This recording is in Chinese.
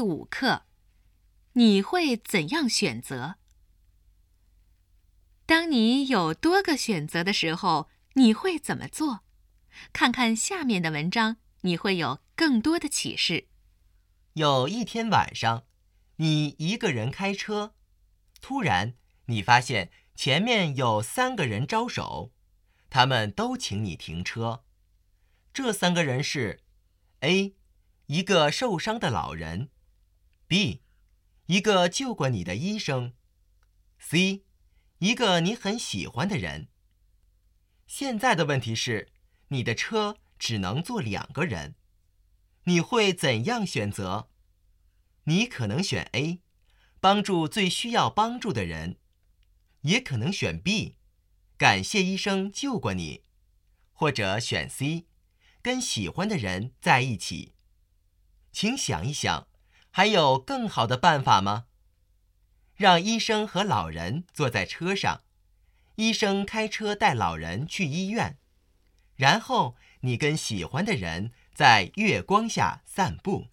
第五课，你会怎样选择？当你有多个选择的时候，你会怎么做？看看下面的文章，你会有更多的启示。有一天晚上，你一个人开车，突然你发现前面有三个人招手，他们都请你停车。这三个人是：A，一个受伤的老人；B，一个救过你的医生；C，一个你很喜欢的人。现在的问题是，你的车只能坐两个人，你会怎样选择？你可能选 A，帮助最需要帮助的人；也可能选 B，感谢医生救过你；或者选 C。跟喜欢的人在一起，请想一想，还有更好的办法吗？让医生和老人坐在车上，医生开车带老人去医院，然后你跟喜欢的人在月光下散步。